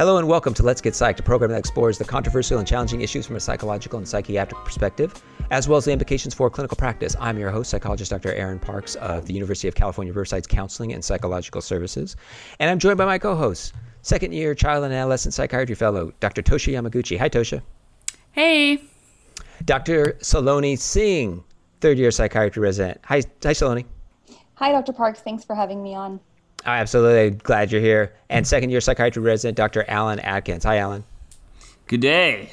Hello and welcome to Let's Get Psyched, a program that explores the controversial and challenging issues from a psychological and psychiatric perspective, as well as the implications for clinical practice. I'm your host, psychologist Dr. Aaron Parks of the University of California, Riverside's Counseling and Psychological Services. And I'm joined by my co host, second year child and adolescent psychiatry fellow, Dr. Tosha Yamaguchi. Hi, Tosha. Hey. Dr. Saloni Singh, third year psychiatry resident. Hi, hi Saloni. Hi, Dr. Parks. Thanks for having me on. I'm absolutely glad you're here. And second year psychiatry resident, Dr. Alan Atkins. Hi, Alan. Good day.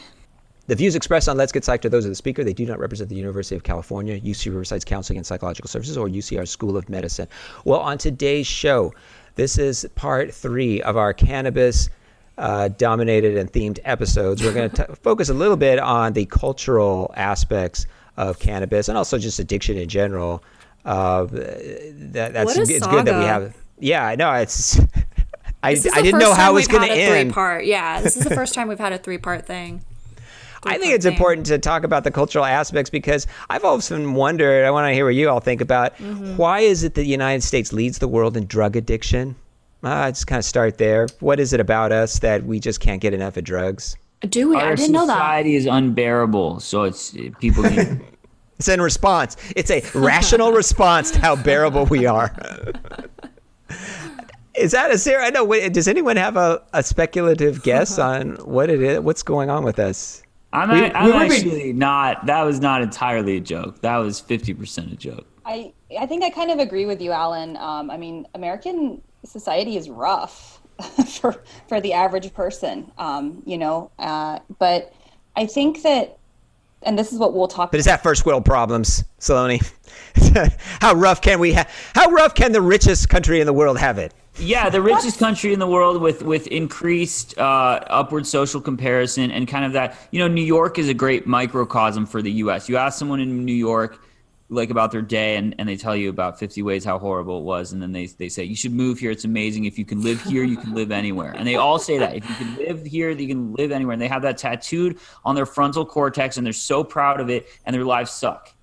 The views expressed on Let's Get Psyched are those of the speaker. They do not represent the University of California, UC Riverside's Counseling and Psychological Services, or UCR School of Medicine. Well, on today's show, this is part three of our cannabis uh, dominated and themed episodes. We're going to focus a little bit on the cultural aspects of cannabis and also just addiction in general. Uh, that, that's it's good that we have. Yeah, I know it's. I, I didn't know how it was going to end. Part. Yeah, this is the first time we've had a three part thing. I think it's thing. important to talk about the cultural aspects because I've often wondered. I want to hear what you all think about. Mm-hmm. Why is it that the United States leads the world in drug addiction? Uh, just kind of start there. What is it about us that we just can't get enough of drugs? Do we? Our I didn't know that. Society is unbearable, so it's people. Can... it's in response. It's a rational response to how bearable we are. Is that a serious? I know. Does anyone have a, a speculative guess on what it is? What's going on with us? I'm, we, I'm we actually not. That was not entirely a joke. That was fifty percent a joke. I I think I kind of agree with you, Alan. Um, I mean, American society is rough for for the average person. Um, you know, uh, but I think that, and this is what we'll talk. But is that first world problems, Saloni? how rough can we? Ha- how rough can the richest country in the world have it? Yeah, the richest country in the world with with increased uh, upward social comparison and kind of that. You know, New York is a great microcosm for the U.S. You ask someone in New York like about their day and, and they tell you about 50 ways how horrible it was and then they, they say you should move here it's amazing if you can live here you can live anywhere and they all say that if you can live here you can live anywhere and they have that tattooed on their frontal cortex and they're so proud of it and their lives suck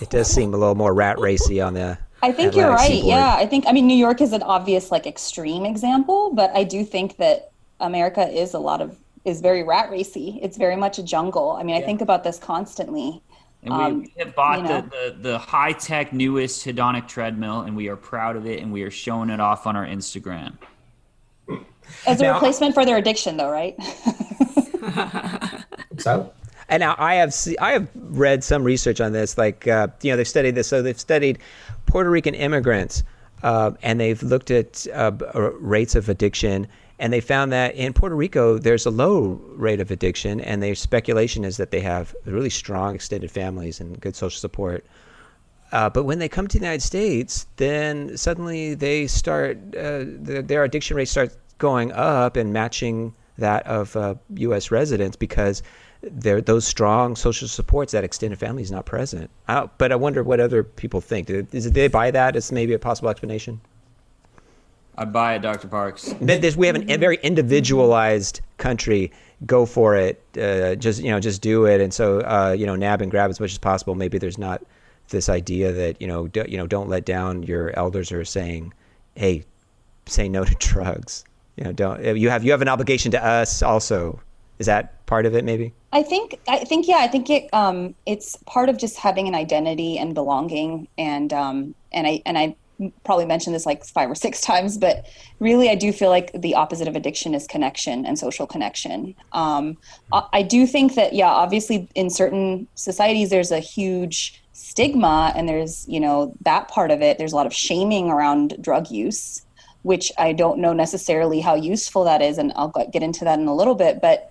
it does seem a little more rat racy on the I think you're right. Seaboard. Yeah, I think I mean New York is an obvious like extreme example, but I do think that America is a lot of is very rat racy. It's very much a jungle. I mean, yeah. I think about this constantly. And we, um, we have bought you know, the, the, the high tech newest hedonic treadmill, and we are proud of it, and we are showing it off on our Instagram. As a now, replacement for their addiction, though, right? so and now I have see, I have read some research on this. Like uh, you know, they've studied this. So they've studied Puerto Rican immigrants, uh, and they've looked at uh, rates of addiction. And they found that in Puerto Rico, there's a low rate of addiction, and their speculation is that they have really strong extended families and good social support. Uh, but when they come to the United States, then suddenly they start uh, the, their addiction rate starts going up and matching that of U.S. Uh, residents because there those strong social supports that extended family is not present. I, but I wonder what other people think. Is it, they buy that as maybe a possible explanation? I buy it, Dr. Parks. This, we have a very individualized country. Go for it. Uh, just you know, just do it. And so uh, you know, nab and grab as much as possible. Maybe there's not this idea that you know, do, you know, don't let down your elders are saying, "Hey, say no to drugs." You know, don't you have you have an obligation to us also. Is that part of it, maybe? I think I think yeah, I think it um, it's part of just having an identity and belonging and um, and I and I probably mentioned this like five or six times, but really I do feel like the opposite of addiction is connection and social connection. Um, I do think that yeah, obviously in certain societies there's a huge stigma and there's you know that part of it. There's a lot of shaming around drug use, which I don't know necessarily how useful that is, and I'll get into that in a little bit, but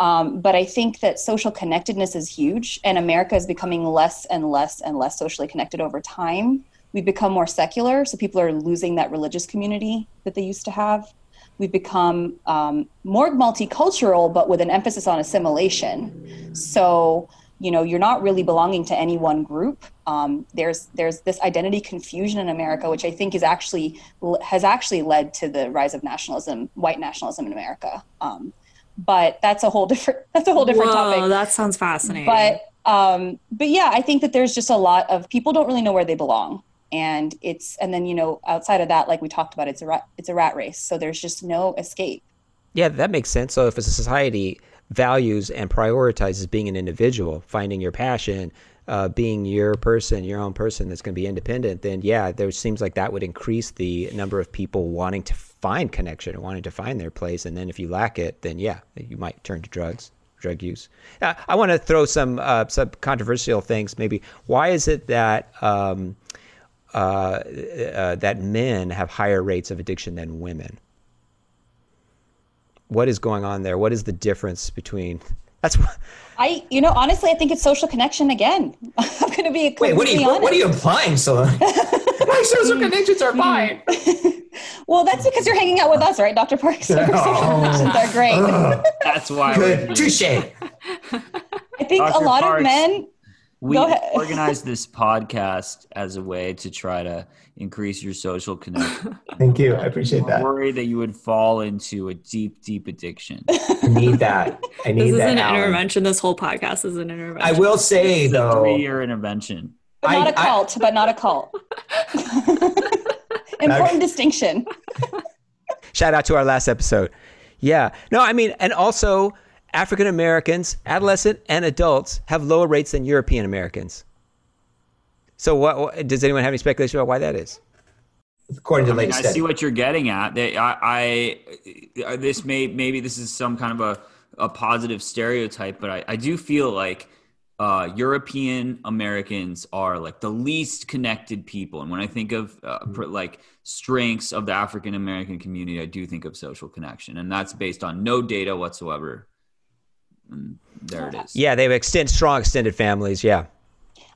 um, but I think that social connectedness is huge, and America is becoming less and less and less socially connected over time. We've become more secular, so people are losing that religious community that they used to have. We've become um, more multicultural, but with an emphasis on assimilation. So, you know, you're not really belonging to any one group. Um, there's there's this identity confusion in America, which I think is actually has actually led to the rise of nationalism, white nationalism in America. But that's a whole different that's a whole different Whoa, topic. That sounds fascinating. But um, but yeah, I think that there's just a lot of people don't really know where they belong, and it's and then you know outside of that, like we talked about, it's a rat, it's a rat race. So there's just no escape. Yeah, that makes sense. So if a society values and prioritizes being an individual, finding your passion, uh, being your person, your own person that's going to be independent, then yeah, there seems like that would increase the number of people wanting to find connection and wanting to find their place. And then if you lack it, then yeah, you might turn to drugs, drug use. Uh, I want to throw some uh, some controversial things. Maybe why is it that um, uh, uh, that men have higher rates of addiction than women? What is going on there? What is the difference between? That's what I, you know, honestly, I think it's social connection again. I'm going to be Wait, what are you honest. what are you implying, Salon? My social connections are fine. well, that's because you're hanging out with us, right, Dr. Parks? Social connections are great. That's why. Good. we're- Touche. I think Dr. a lot Parks, of men. We Go ahead. organized this podcast as a way to try to increase your social connection. Thank you. I appreciate I'm that. worried that you would fall into a deep, deep addiction. I need that. I need that. This is that. an Alan. intervention. This whole podcast is an intervention. I will say It's though, three-year intervention. But not a I- cult, but not a cult. Important distinction. Shout out to our last episode. Yeah. No, I mean, and also African Americans, adolescent and adults, have lower rates than European Americans. So, what, what does anyone have any speculation about why that is? according to I, mean, I see what you're getting at. They, I, I, uh, this may maybe this is some kind of a, a positive stereotype, but I, I do feel like uh, European Americans are like the least connected people. And when I think of uh, Mm-hmm. pr- like strengths of the African American community, I do think of social connection, and that's based on no data whatsoever. And there it is. Yeah, they have extend strong extended families. Yeah.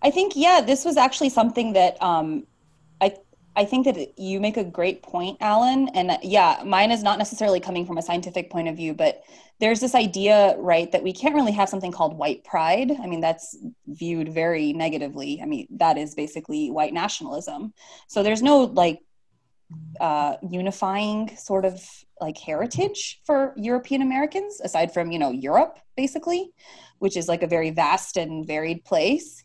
I think yeah, this was actually something that um, I think that you make a great point, Alan. And uh, yeah, mine is not necessarily coming from a scientific point of view, but there's this idea, right, that we can't really have something called white pride. I mean, that's viewed very negatively. I mean, that is basically white nationalism. So there's no like uh, unifying sort of like heritage for European Americans, aside from you know Europe, basically, which is like a very vast and varied place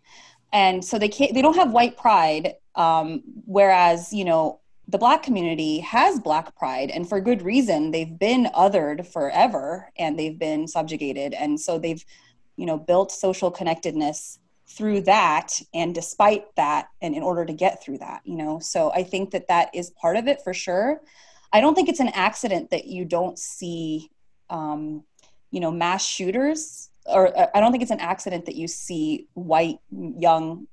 and so they can't they don't have white pride um, whereas you know the black community has black pride and for good reason. They've been othered forever and they've been subjugated. And so they've you know built social connectedness through that and despite that and in order to get through that you know? So i think that that is part of it for sure. I don't think it's an accident that you don't see um, you know mass shooters or uh, I don't think it's an accident that you see white young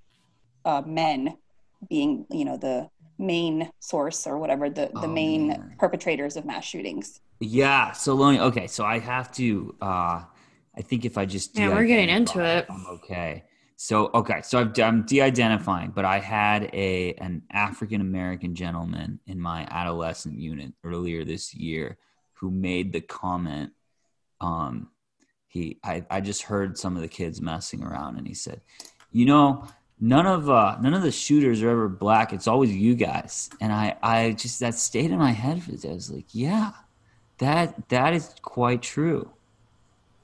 uh, men being, you know, the main source or whatever, the, the Oh, main man. perpetrators of mass shootings. Yeah. Saloni, okay. So I have to. uh I think if I just Yeah, we're getting into it. I'm okay. So okay. So I've, I'm de-identifying, but I had a an African American gentleman in my adolescent unit earlier this year who made the comment. Um, he I I just heard some of the kids messing around, and he said, you know. None of uh, none of the shooters are ever black. It's always you guys, and I, I just that stayed in my head. For I was like, yeah, that that is quite true.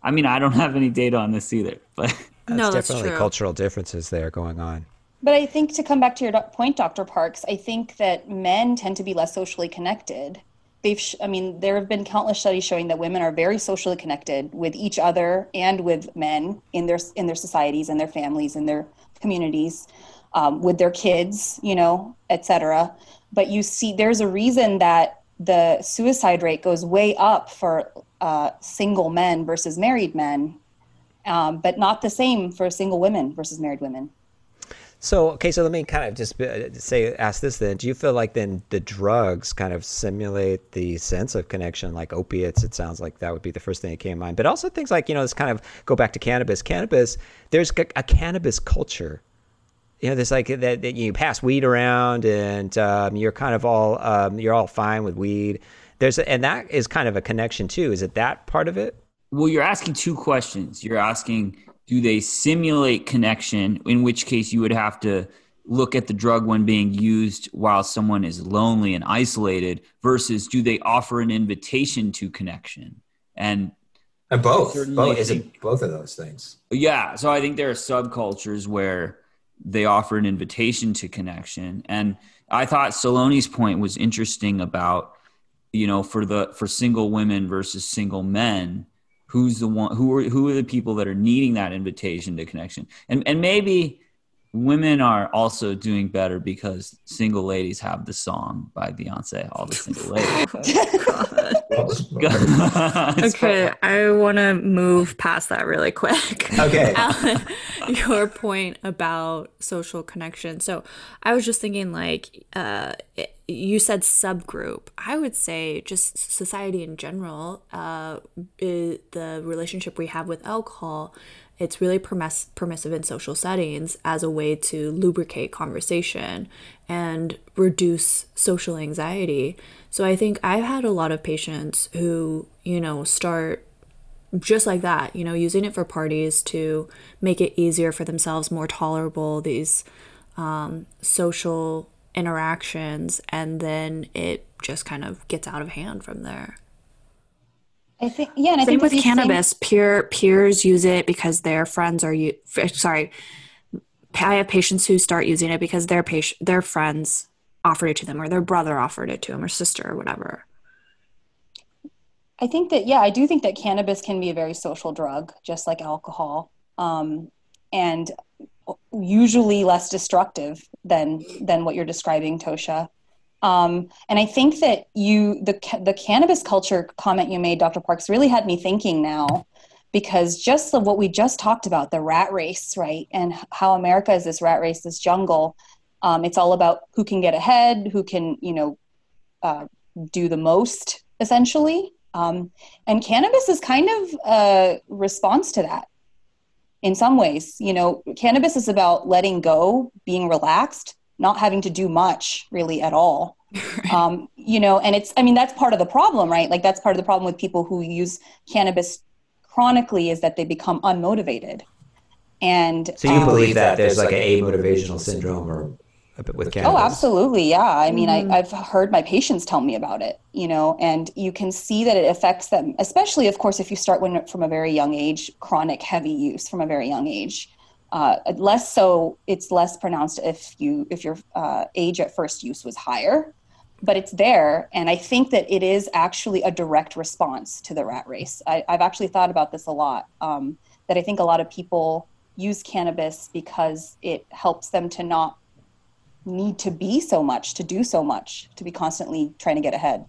I mean, I don't have any data on this either, but That's No, that's definitely true. cultural differences there going on. But I think to come back to your point, Dr. Parks, I think that men tend to be less socially connected. They've, I mean, there have been countless studies showing that women are very socially connected with each other and with men in their in their societies and their families and their communities, um, with their kids, you know, et cetera. But you see, there's a reason that the suicide rate goes way up for uh, single men versus married men, um, but not the same for single women versus married women. So, okay, so let me kind of just uh, say, ask this then. Do you feel like then the drugs kind of simulate the sense of connection, like opiates? It sounds like that would be the first thing that came to mind. But also things like, you know, this kind of go back to cannabis. Cannabis, there's a, a cannabis culture. You know, there's like that, that you pass weed around and um, you're kind of all, um, you're all fine with weed. There's, a, and that is kind of a connection too. Is it that part of it? well, you're asking two questions. You're asking, do they simulate connection? In which case, you would have to look at the drug when being used while someone is lonely and isolated, versus do they offer an invitation to connection? And And both. Both is it both of those things? Yeah, so I think there are subcultures where they offer an invitation to connection, and I thought Saloni's point was interesting about you know, for the for single women versus single men, who's the one who are who are the people that are needing that invitation to connection? And and maybe women are also doing better because single ladies have the song by Beyonce, all the single ladies. Okay, I want to move past that really quick. Okay. Alan, your point about social connection. So I was just thinking, like, uh, it- you said subgroup. I would say just society in general, uh, i- the relationship we have with alcohol, it's really permiss- permissive in social settings as a way to lubricate conversation and reduce social anxiety. So I think I've had a lot of patients who, you know, start just like that, you know, using it for parties to make it easier for themselves, more tolerable, these um, social interactions, and then it just kind of gets out of hand from there. I think yeah, and I Same think with cannabis. Peer peers use it because their friends are you. Sorry, I have patients who start using it because their patient, their friends offered it to them, or their brother offered it to them, or sister, or whatever. I think that yeah, I do think that cannabis can be a very social drug, just like alcohol, um, and usually less destructive than than what you're describing, Tosha. Um, and I think that you the the cannabis culture comment you made, Dr. Parks, really had me thinking now, because just the, what we just talked about, the rat race, right, and how America is this rat race, this jungle. Um, it's all about who can get ahead, who can you know uh, do the most, essentially. Um, and cannabis is kind of a response to that in some ways. You know, cannabis is about letting go, being relaxed, not having to do much really at all. Um, you know, and it's, I mean, that's part of the problem, right? Like, that's part of the problem with people who use cannabis chronically is that they become unmotivated. And So you um, believe that there's like an amotivational syndrome or a bit with cannabis? Oh, absolutely. Yeah. I mean, I, I've heard my patients tell me about it, you know, and you can see that it affects them, especially, of course, if you start when, from a very young age, chronic heavy use from a very young age. Uh, less so, it's less pronounced if you if your uh, age at first use was higher, but it's there, and I think that it is actually a direct response to the rat race. I, I've actually thought about this a lot. Um, that I think a lot of people use cannabis because it helps them to not need to be so much, to do so much, to be constantly trying to get ahead.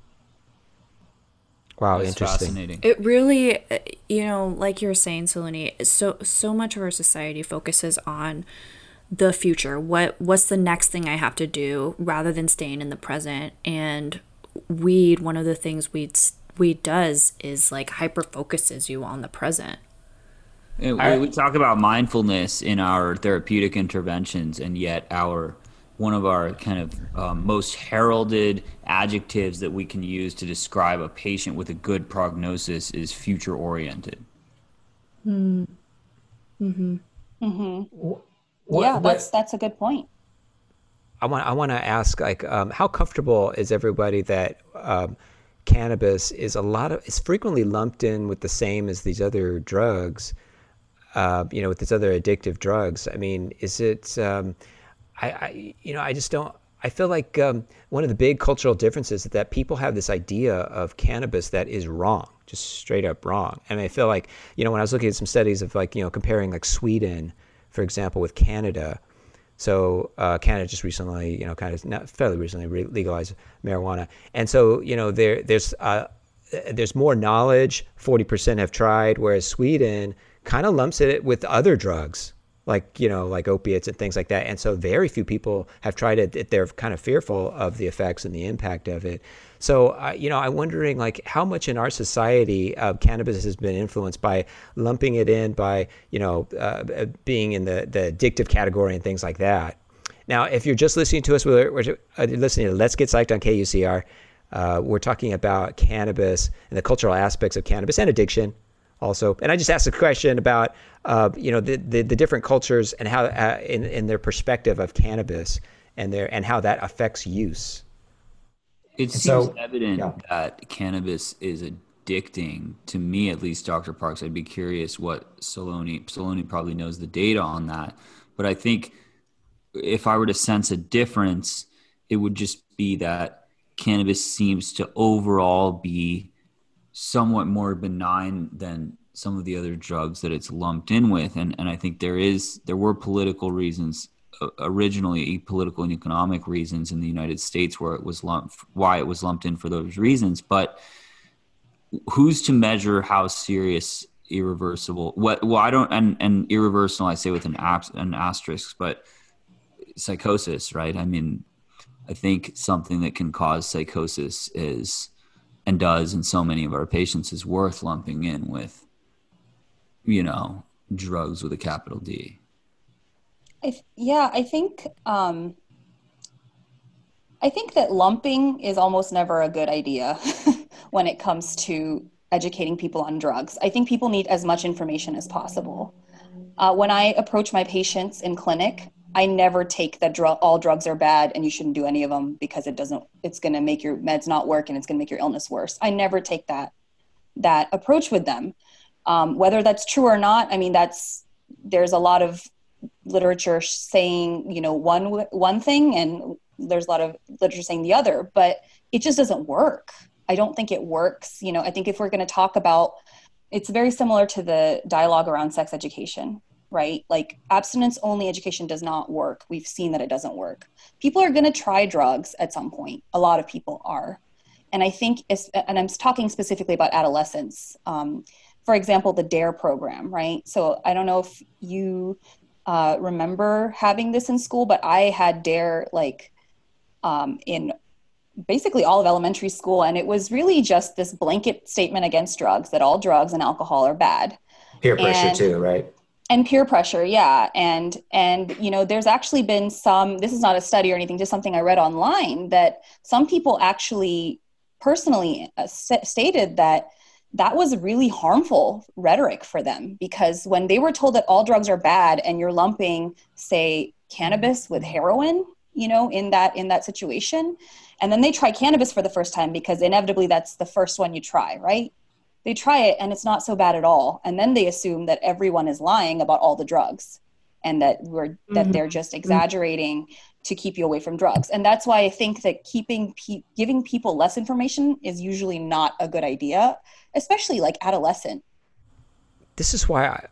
Wow, That's interesting. fascinating. It really, uh, you know, like you were saying, Saloni, so so much of our society focuses on the future. What what's the next thing I have to do, rather than staying in the present. And weed, one of the things weed weed does is like hyper focuses you on the present. Yeah, we, we talk about mindfulness in our therapeutic interventions, and yet our one of our kind of um, most heralded adjectives that we can use to describe a patient with a good prognosis is future oriented. Mm. Mm. Hmm. yeah, that's that's a good point. I want I want to ask like um, how comfortable is everybody that um, cannabis is a lot of is frequently lumped in with the same as these other drugs, uh, you know, with these other addictive drugs. I mean, is it? I, I you know I just don't. I feel like um, one of the big cultural differences is that people have this idea of cannabis that is wrong, just straight up wrong. And I feel like you know when I was looking at some studies of like you know comparing like Sweden, for example, with Canada. So uh, Canada just recently, you know, kind of not fairly recently re- legalized marijuana, and so you know there there's uh, there's more knowledge. Forty percent have tried, whereas Sweden kind of lumps it with other drugs, like you know, like opiates and things like that. And so very few people have tried it. They're kind of fearful of the effects and the impact of it. So uh, you know, I'm wondering like how much in our society uh, cannabis has been influenced by lumping it in by you know uh, being in the the addictive category and things like that. Now, if you're just listening to us, we're, we're uh, listening to Let's Get Psyched on KUCR. Uh, we're talking about cannabis and the cultural aspects of cannabis and addiction also. And I just asked a question about, uh, you know, the, the, the different cultures and how, uh, in, in their perspective of cannabis and their, and how that affects use. It seems so- evident yeah. that cannabis is addicting to me, at least, Dr. Parks. I'd be curious what Saloni, Saloni probably knows the data on that. But I think if I were to sense a difference, it would just be that cannabis seems to overall be somewhat more benign than some of the other drugs that it's lumped in with. And and I think there is there were political reasons originally political and economic reasons in the United States where it was lumped why it was lumped in for those reasons. But who's to measure how serious irreversible what well I don't and and irreversible I say with an abs, an asterisk but psychosis right? I mean I think something that can cause psychosis is and does in so many of our patients is worth lumping in with you know drugs with a capital D. I th- yeah, I think um, I think that lumping is almost never a good idea when it comes to educating people on drugs. I think people need as much information as possible. Uh, when I approach my patients in clinic, I never take that drug. All drugs are bad, and you shouldn't do any of them because it doesn't. It's going to make your meds not work, and it's going to make your illness worse. I never take that that approach with them. Um, whether that's true or not, I mean, that's there's a lot of literature saying you know one one thing, and there's a lot of literature saying the other, but it just doesn't work. I don't think it works. You know, I think if we're going to talk about, it's very similar to the dialogue around sex education right? Like abstinence only education does not work. We've seen that it doesn't work. People are going to try drugs at some point. A lot of people are. And I think, and I'm talking specifically about adolescents. Um, for example, the DARE program, right? So I don't know if you uh, remember having this in school, but I had DARE like um, in basically all of elementary school. And it was really just this blanket statement against drugs that all drugs and alcohol are bad. Peer pressure, and, too, right? And peer pressure yeah. And and you know there's actually been some this is not a study or anything just something i read online that some people actually personally uh, stated that that was really harmful rhetoric for them because when they were told that all drugs are bad and you're lumping say cannabis with heroin you know in that in that situation and then they try cannabis for the first time because inevitably that's the first one you try right they try it and it's not so bad at all. And then they assume that everyone is lying about all the drugs and that we're mm-hmm. that they're just exaggerating to keep you away from drugs. And that's why i think that keeping pe- giving people less information is usually not a good idea especially like adolescent. This is why I,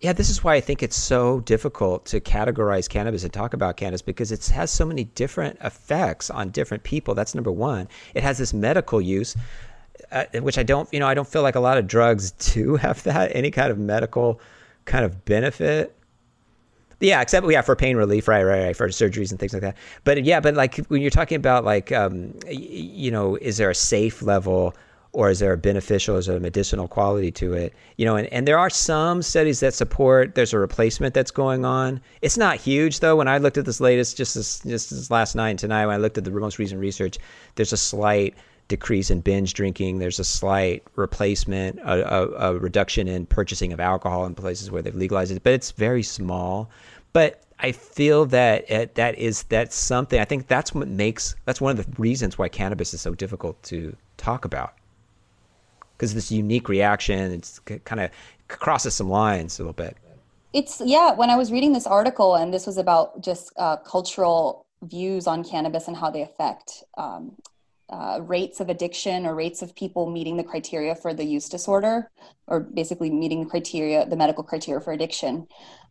yeah this is why i think it's so difficult to categorize cannabis and talk about cannabis because it has so many different effects on different people. That's number one. It has this medical use uh, which I don't, you know, I don't feel like a lot of drugs do have that any kind of medical kind of benefit. Yeah, except yeah for pain relief, right, right, right, for surgeries and things like that. But yeah, but like when you're talking about like, um, you know, is there a safe level or is there a beneficial, is there a medicinal quality to it? You know, and, and there are some studies that support there's a replacement that's going on. It's not huge though. When I looked at this latest, just this, just this last night and tonight, when I looked at the most recent research, there's a slight decrease in binge drinking. There's a slight replacement, a, a, a, reduction in purchasing of alcohol in places where they've legalized it, but it's very small. But I feel that it, that is that's something. I think that's what makes that's one of the reasons why cannabis is so difficult to talk about because this unique reaction. It's kind of crosses some lines a little bit. It's yeah. When I was reading this article, and this was about just uh, cultural views on cannabis and how they affect um, uh, rates of addiction or rates of people meeting the criteria for the use disorder, or basically meeting the criteria, the medical criteria for addiction.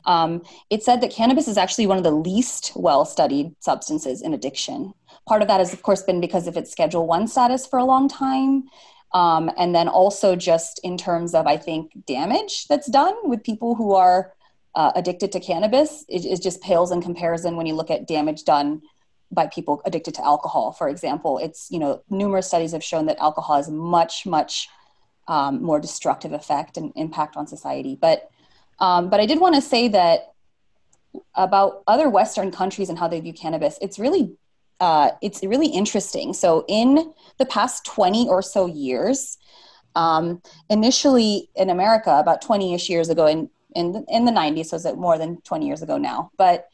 Um, it said that cannabis is actually one of the least well studied substances in addiction. Part of that has, of course, been because of its Schedule One status for a long time. Um, and then also just in terms of, I think, damage that's done with people who are uh, addicted to cannabis, it, it just pales in comparison when you look at damage done by people addicted to alcohol for example. It's you know numerous studies have shown that alcohol has much much um, more destructive effect and impact on society. But um, but i did want to say that about other western countries and how they view cannabis it's really uh, it's really interesting. So in the past 20 or so years um, initially in america about 20ish years ago in in, in the 90s so it's more than 20 years ago now but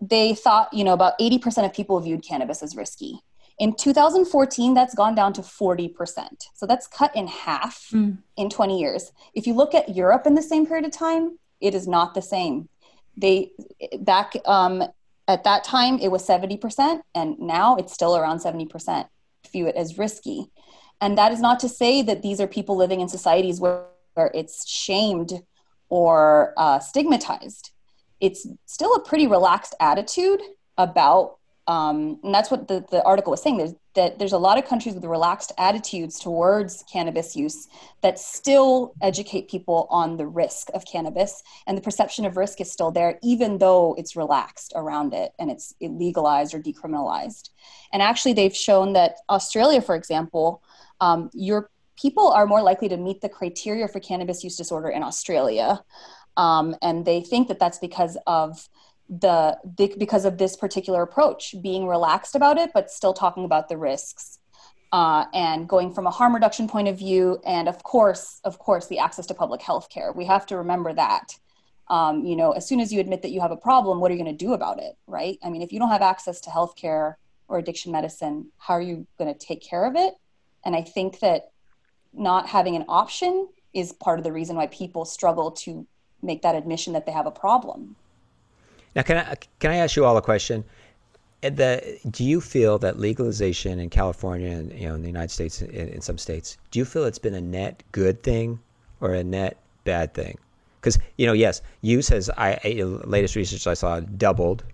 they thought, you know, about 80% of people viewed cannabis as risky. In 2014, that's gone down to 40%. So that's cut in half mm. in 20 years. If you look at Europe in the same period of time, it is not the same. They back um, at that time it was 70%, and now it's still around 70%. view it as risky. And that is not to say that these are people living in societies where, where it's shamed or uh, stigmatized. It's still a pretty relaxed attitude about um, and that's what the, the article was saying. There's that there's a lot of countries with relaxed attitudes towards cannabis use that still educate people on the risk of cannabis and the perception of risk is still there even though it's relaxed around it and it's legalized or decriminalized. And actually they've shown that australia for example um, your people are more likely to meet the criteria for cannabis use disorder in australia um, and they think that that's because of the because of this particular approach being relaxed about it but still talking about the risks. Uh, and going from a harm reduction point of view and of course of course the access to public health care. We have to remember that. Um, you know as soon as you admit that you have a problem what are you going to do about it right? I mean if you don't have access to health care or addiction medicine how are you going to take care of it? And i think that not having an option is part of the reason why people struggle to make that admission that they have a problem now, can I can I ask you all a question? The, do you feel that legalization in California and you know in the United States in, in some states, do you feel it's been a net good thing or a net bad thing? Because you know, yes, use has I, I latest research I saw doubled.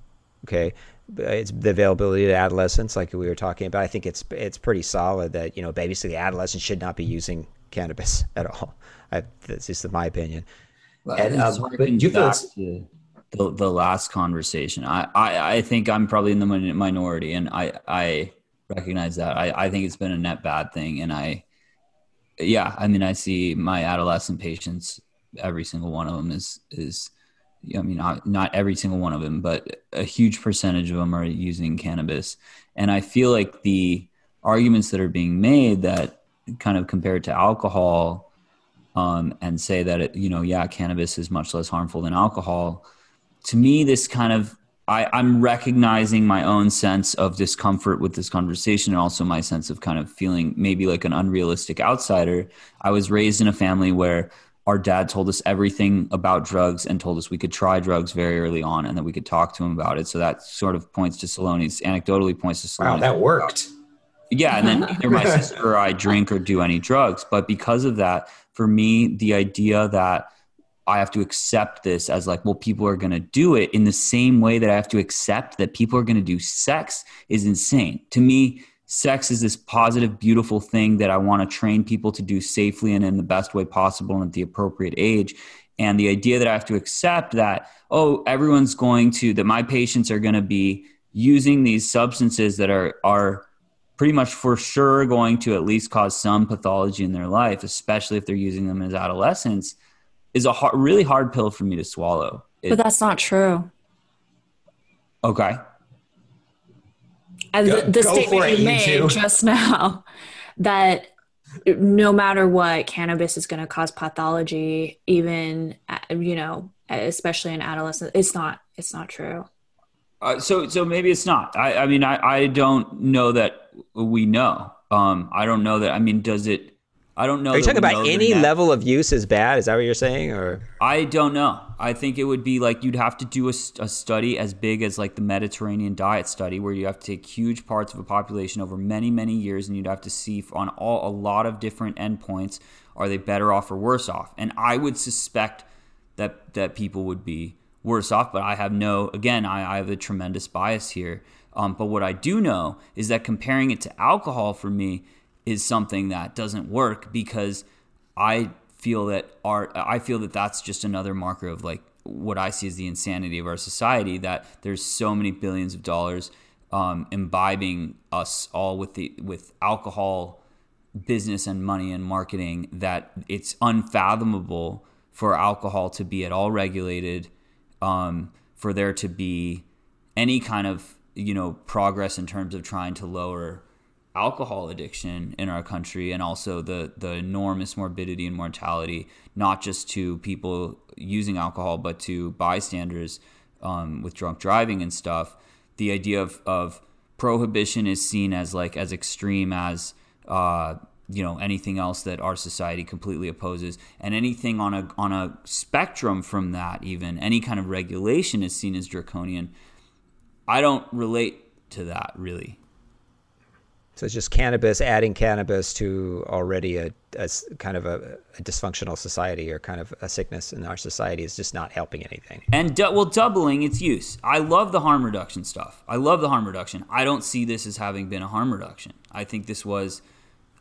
Okay, it's the availability to adolescents, like we were talking about. I think it's it's pretty solid that you know basically adolescents should not be using cannabis at all. I, that's just my opinion. And, um, but you feel to, the, the last conversation. I, I, I think I'm probably in the minority, and I, I recognize that. I, I think it's been a net bad thing, and I, yeah, I mean, I see my adolescent patients. Every single one of them is is, I mean, not not every single one of them, but a huge percentage of them are using cannabis, and I feel like the arguments that are being made that kind of compared to alcohol, um, and say that it, you know, yeah, cannabis is much less harmful than alcohol to me, this kind of I, I'm recognizing my own sense of discomfort with this conversation and also my sense of kind of feeling maybe like an unrealistic outsider. I was raised in a family where our dad told us everything about drugs and told us we could try drugs very early on and that we could talk to him about it. So that sort of points to Saloni's anecdotally points to Saloni. Wow, that worked. Yeah, and then either my sister or I drink or do any drugs. But because of that, for me, the idea that I have to accept this as like, well, people are going to do it in the same way that I have to accept that people are going to do sex is insane. To me, sex is this positive, beautiful thing that I want to train people to do safely and in the best way possible and at the appropriate age. And the idea that I have to accept that, oh, everyone's going to, that my patients are going to be using these substances that are, are, pretty much for sure going to at least cause some pathology in their life, especially if they're using them as adolescents is a hard, really hard pill for me to swallow. It, but that's not true. Okay. And go, the, the statement you made just now that no matter what, cannabis is going to cause pathology, even uh, you know, especially in adolescents. It's not. It's not true. Uh, so, so maybe it's not. I, I mean, I, I don't know that we know. Um, I don't know that. I mean, does it? I don't know. Are you talking about any level of use is bad? Is that what you're saying, or I don't know. I think it would be like you'd have to do a, a, study as big as like the Mediterranean diet study, where you have to take huge parts of a population over many many years, and you'd have to see on all a lot of different endpoints are they better off or worse off. And I would suspect that that people would be worse off, but I have no. Again, I, I have a tremendous bias here. Um, but what I do know is that comparing it to alcohol for me is something that doesn't work because I feel that art I feel that that's just another marker of like what I see as the insanity of our society that there's so many billions of dollars um, imbibing us all with the with alcohol business and money and marketing that it's unfathomable for alcohol to be at all regulated um, for there to be any kind of you know progress in terms of trying to lower alcohol addiction in our country and also the the enormous morbidity and mortality not just to people using alcohol but to bystanders um, with drunk driving and stuff. The idea of, of prohibition is seen as like as extreme as uh, you know anything else that our society completely opposes. And anything on a on a spectrum from that even any kind of regulation is seen as draconian i don't relate to that really So it's just cannabis, adding cannabis to already a kind of a, a dysfunctional society or kind of a sickness in our society is just not helping anything. And du- well, doubling its use. I love the harm reduction stuff. I love the harm reduction. I don't see this as having been a harm reduction. I think this was,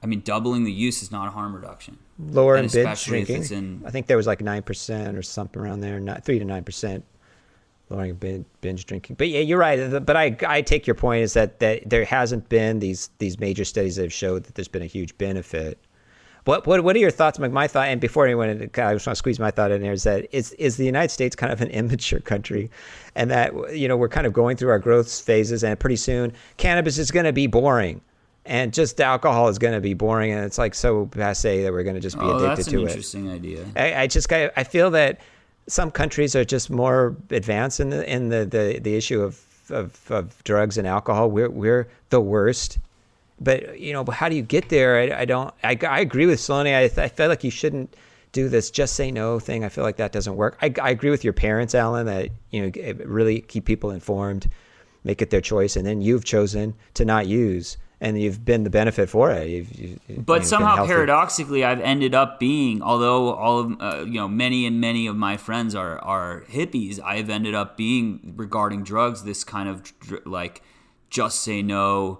I mean, doubling the use is not a harm reduction. Lower And in binge drinking. it's in- I think there was like nine percent or something around there, not three to nine percent lowering binge, drinking. But yeah, you're right. But I I take your point is that that there hasn't been these these major studies that have showed that there's been a huge benefit. What what what are your thoughts? My, my thought, and before anyone, I just want to squeeze my thought in there. Is that is is the United States kind of an immature country, and that you know we're kind of going through our growth phases, and pretty soon cannabis is going to be boring, and just alcohol is going to be boring, and it's like so passe that we're going to just be Oh, addicted that's an to it. interesting idea. I, I just of, I feel that some countries are just more advanced in the in the the, the issue of, of of drugs and alcohol. We're we're the worst. But you know, how do you get there? I, I don't. I, I agree with Saloni. I, I feel like you shouldn't do this just say no thing. I feel like that doesn't work. I, I agree with your parents, Alan, that you know really keep people informed, make it their choice, and then you've chosen to not use, and you've been the benefit for it. You've, you, But somehow, paradoxically, I've ended up being, although all of uh, you know, many and many of my friends are are hippies. I've ended up being regarding drugs this kind of dr- like just say no,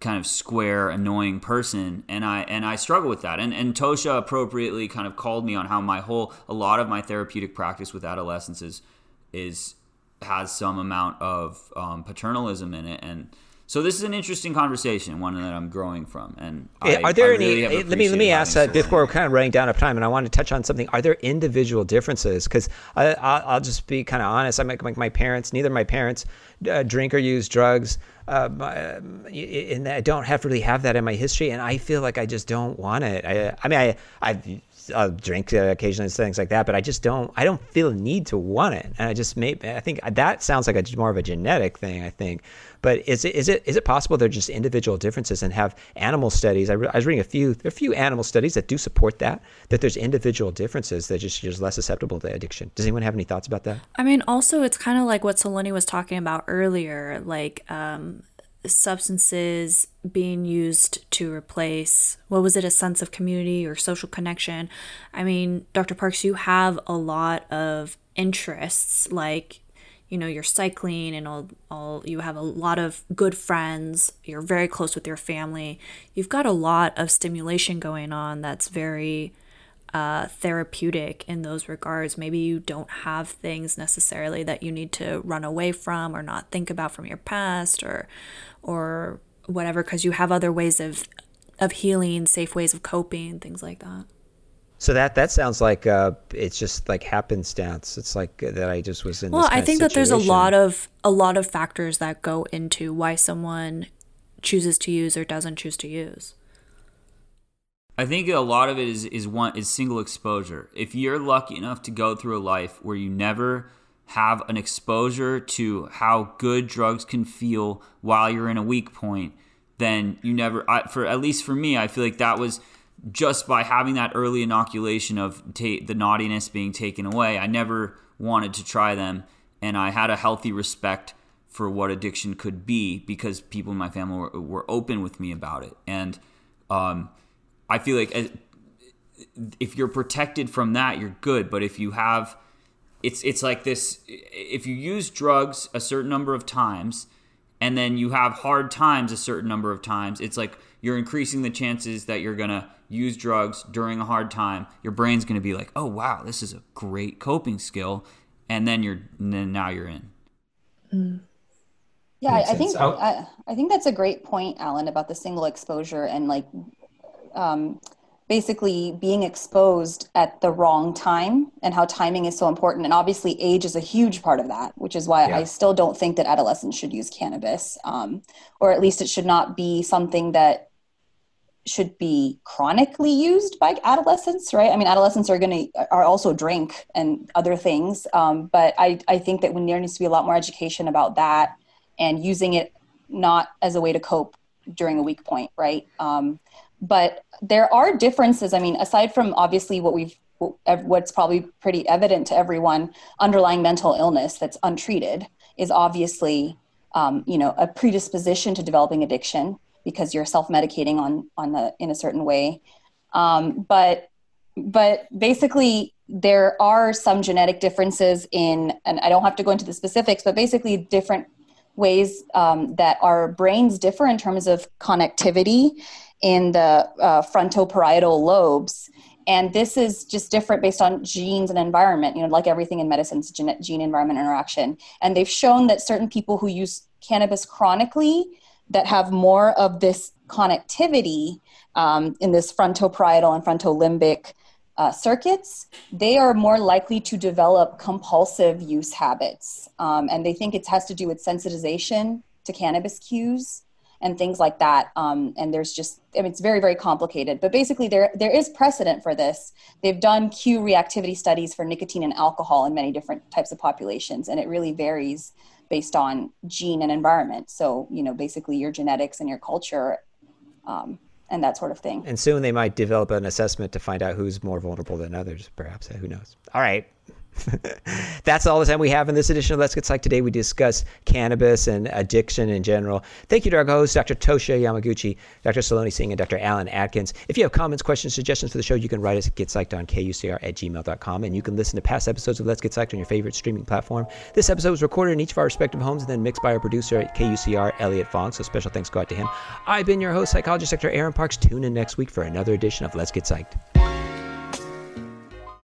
kind of square, annoying person, and I and I struggle with that. And and Tosha appropriately kind of called me on how my whole a lot of my therapeutic practice with adolescents is is has some amount of um, paternalism in it and. So this is an interesting conversation, one that I'm growing from, and I- are there I really any? let me let me ask that Solange. before we're kind of running down of time, and I want to touch on something. Are there individual differences? Because I'll just be kind of honest. I'm like, like my parents. Neither of my parents uh, drink or use drugs, uh, um, and I don't have to really have that in my history. And I feel like I just don't want it. I, I mean, I I. I'll drink uh, occasionally, things like that, but I just don't. I don't feel a need to want it, and I just may. I think that sounds like a more of a genetic thing. I think, but is it is it is it possible they're just individual differences and have animal studies? I, re- I was reading a few. There are a few animal studies that do support that that there's individual differences that just just less susceptible to addiction. Does anyone have any thoughts about that? I mean, also, it's kind of like what Saloni was talking about earlier, like um, substances being used to replace what was it, a sense of community or social connection. I mean, Dr. Parks, you have a lot of interests, like you know, you're cycling and all, all you have a lot of good friends. You're very close with your family. You've got a lot of stimulation going on that's very uh, therapeutic in those regards. Maybe you don't have things necessarily that you need to run away from or not think about from your past or or whatever because you have other ways of of healing, safe ways of coping, things like that. So that that sounds like uh, it's just like happenstance. It's like uh, that I just was in. Well, I think that there's a lot of a lot of factors that go into why someone chooses to use or doesn't choose to use. I think a lot of it is is one is single exposure. If you're lucky enough to go through a life where you never have an exposure to how good drugs can feel while you're in a weak point, then you never. I, for at least for me, I feel like that was just by having that early inoculation of ta- the naughtiness being taken away. I never wanted to try them, and I had a healthy respect for what addiction could be because people in my family were, were open with me about it, and um, I feel like as, if you're protected from that, you're good. But if you have, it's it's like this. If you use drugs a certain number of times, and then you have hard times a certain number of times, it's like you're increasing the chances that you're gonna use drugs during a hard time. Your brain's gonna be like, oh wow, this is a great coping skill, and then you're and then now you're in. Mm. Yeah, I, think I, I think that's a great point, Alan, about the single exposure and like um, basically being exposed at the wrong time and how timing is so important. And obviously, age is a huge part of that, which is why Yeah. I still don't think that adolescents should use cannabis, um, or at least it should not be something that should be chronically used by adolescents right i mean adolescents are going to are also drink and other things um, but I, I think that when there needs to be a lot more education about that and using it not as a way to cope during a weak point right um, but there are differences i mean aside from obviously what we've what's probably pretty evident to everyone underlying mental illness that's untreated is obviously um, you know a predisposition to developing addiction because you're self-medicating on on the in a certain way. Um, but but basically there are some genetic differences in and i don't have to go into the specifics but basically different ways um, that our brains differ in terms of connectivity in the uh, frontoparietal lobes and this is just different based on genes and environment you know like everything in medicine it's gene, gene environment interaction and they've shown that certain people who use cannabis chronically that have more of this connectivity um, in this frontoparietal and frontolimbic uh, circuits, they are more likely to develop compulsive use habits. Um, and they think it has to do with sensitization to cannabis cues and things like that. Um, and there's just, I mean, it's very, very complicated. But basically, there there is precedent for this. They've done cue reactivity studies for nicotine and alcohol in many different types of populations, and it really varies based on gene and environment. So, you know, basically your genetics and your culture um, and that sort of thing. And soon they might develop an assessment to find out who's more vulnerable than others, perhaps. Who knows? All right. That's all the time we have in this edition of Let's Get Psyched. Today we discuss cannabis and addiction in general. Thank you to our hosts, Dr. Tosha Yamaguchi, Dr. Saloni Singh, and Dr. Alan Atkins. If you have comments, questions, suggestions for the show, you can write us at getpsyched on at gmail.com. And you can listen to past episodes of Let's Get Psyched on your favorite streaming platform. This episode was recorded in each of our respective homes and then mixed by our producer at KUCR, Elliot Fong. So special thanks go out to him. I've been your host, psychologist Dr. Aaron Parks. Tune in next week for another edition of Let's Get Psyched.